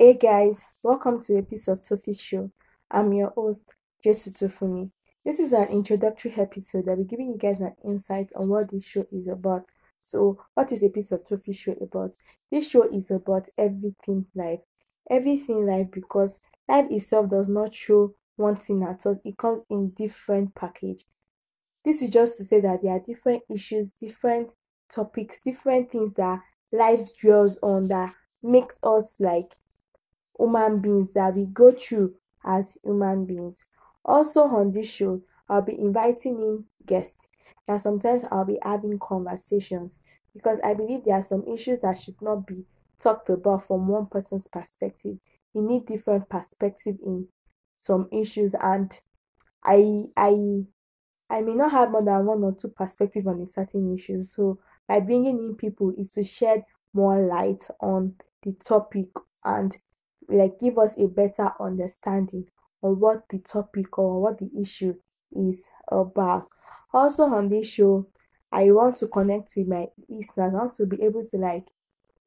Hey guys, welcome to a piece of Tofi Show. I'm your host, Jesu Tofumi. This is an introductory episode. I'll be giving you guys an insight on what this show is about. So, what is a piece of Tofi Show about? This show is about everything life. Everything life because life itself does not show one thing at all. It comes in different package. This is just to say that there are different issues, different topics, different things that life dwells on that makes us like human beings that we go through as human beings. Also, on this show, I'll be inviting in guests, and sometimes I'll be having conversations because I believe there are some issues that should not be talked about from one person's perspective. You need different perspective in some issues, and I I I may not have more than one or two perspective on a certain issues. So by bringing in people, is to shed more light on the topic and like give us a better understanding of what the topic or what the issue is about. Also on this show, I want to connect with my listeners. I want to be able to like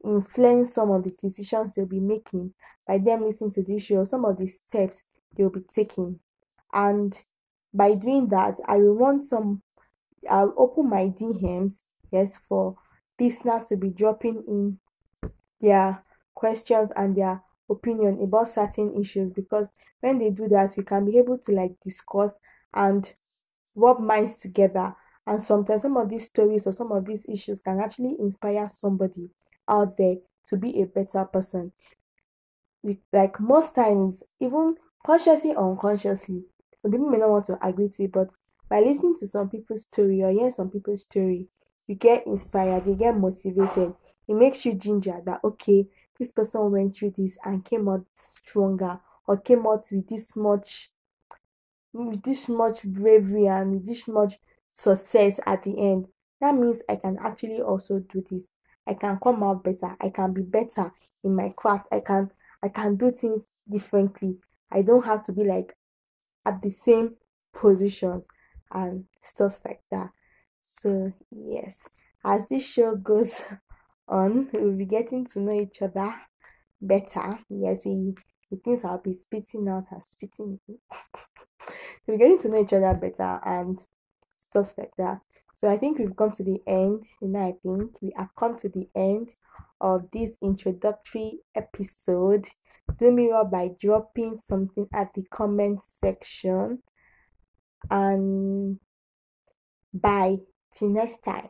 influence some of the decisions they'll be making by them listening to this show, some of the steps they'll be taking. And by doing that, I will want some I'll open my DMs, yes, for listeners to be dropping in their questions and their opinion about certain issues because when they do that you can be able to like discuss and rub minds together. And sometimes some of these stories or some of these issues can actually inspire somebody out there to be a better person. Like most times even consciously or unconsciously some people may not want to agree to it but by listening to some people's story or hearing some people's story you get inspired you get motivated. It makes you ginger that okay this person went through this and came out stronger or came out with this much with this much bravery and with this much success at the end. That means i can actually also do this. I can come out better. I can be better in my craft. I can i can do things differently. I don't have to be like at the same positions and stuff like that. So yes as this show goes on. We'll be getting to know each other better. Yes, we the things I'll be spitting out and spitting. we're getting to know each other better and stuff like that. So I think we've come to the end. You know, I think we have come to the end of this introductory episode. Do me well by dropping something at the comment section. And bye. Till next time.